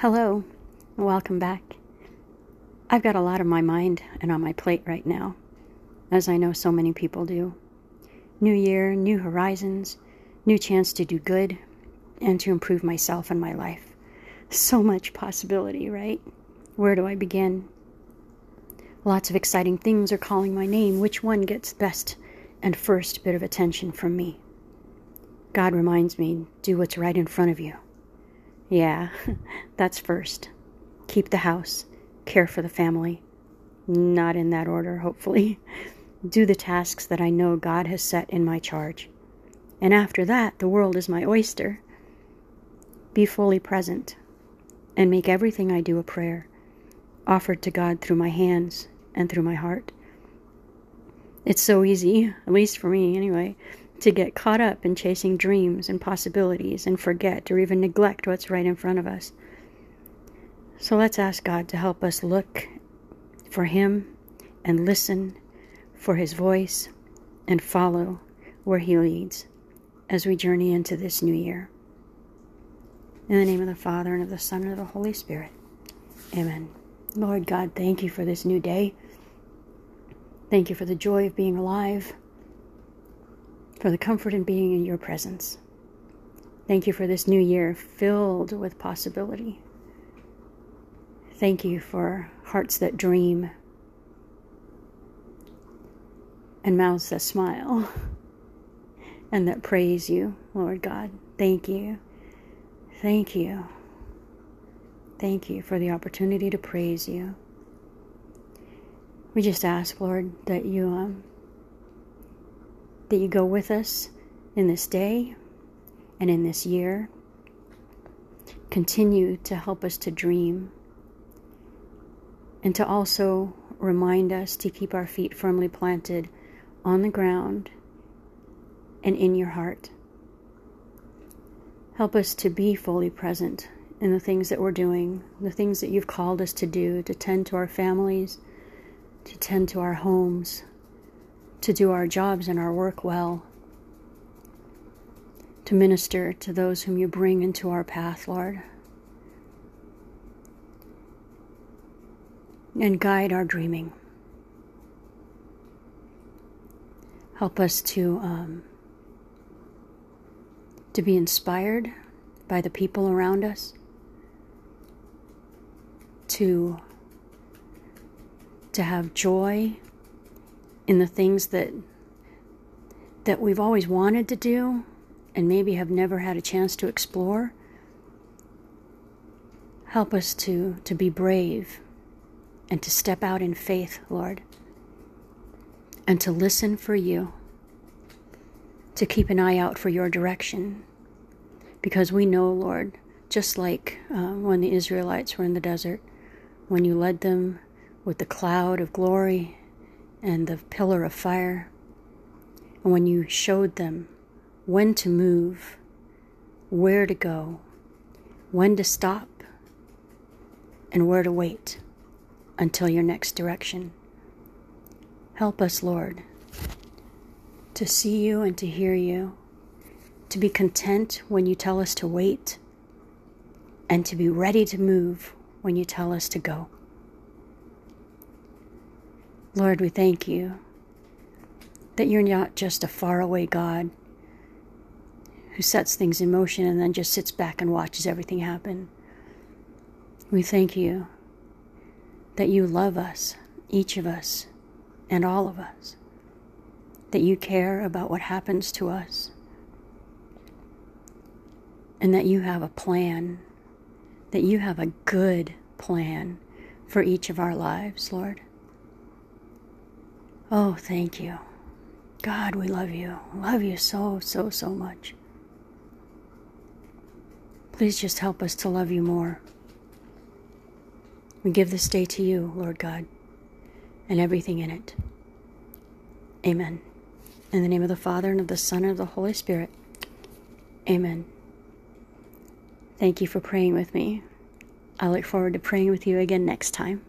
Hello, welcome back. I've got a lot on my mind and on my plate right now, as I know so many people do. New year, new horizons, new chance to do good and to improve myself and my life. So much possibility, right? Where do I begin? Lots of exciting things are calling my name. Which one gets best and first bit of attention from me? God reminds me do what's right in front of you. Yeah, that's first. Keep the house, care for the family. Not in that order, hopefully. Do the tasks that I know God has set in my charge. And after that, the world is my oyster. Be fully present and make everything I do a prayer, offered to God through my hands and through my heart. It's so easy, at least for me anyway, to get caught up in chasing dreams and possibilities and forget or even neglect what's right in front of us. So let's ask God to help us look for Him and listen for His voice and follow where He leads as we journey into this new year. In the name of the Father, and of the Son, and of the Holy Spirit. Amen. Lord God, thank you for this new day. Thank you for the joy of being alive for the comfort in being in your presence. Thank you for this new year filled with possibility. Thank you for hearts that dream and mouths that smile and that praise you, Lord God. Thank you. Thank you. Thank you for the opportunity to praise you. We just ask, Lord, that you um, that you go with us in this day and in this year. Continue to help us to dream and to also remind us to keep our feet firmly planted on the ground and in your heart. Help us to be fully present in the things that we're doing, the things that you've called us to do, to tend to our families, to tend to our homes, to do our jobs and our work well, to minister to those whom you bring into our path, Lord, and guide our dreaming. Help us to um, to be inspired by the people around us, to to have joy in the things that that we've always wanted to do and maybe have never had a chance to explore help us to to be brave and to step out in faith lord and to listen for you to keep an eye out for your direction. Because we know lord just like uh, when the israelites were in the desert when you led them with the cloud of glory and the pillar of fire. And when you showed them when to move, where to go, when to stop, and where to wait until your next direction. Help us, Lord, to see you and to hear you, to be content when you tell us to wait, and to be ready to move when you tell us to go. Lord, we thank you that you're not just a faraway God who sets things in motion and then just sits back and watches everything happen. We thank you that you love us, each of us, and all of us, that you care about what happens to us, and that you have a plan, that you have a good plan for each of our lives, Lord. Oh, thank you. God, we love you. Love you so, so, so much. Please just help us to love you more. We give this day to you, Lord God, and everything in it. Amen. In the name of the Father, and of the Son, and of the Holy Spirit. Amen. Thank you for praying with me. I look forward to praying with you again next time.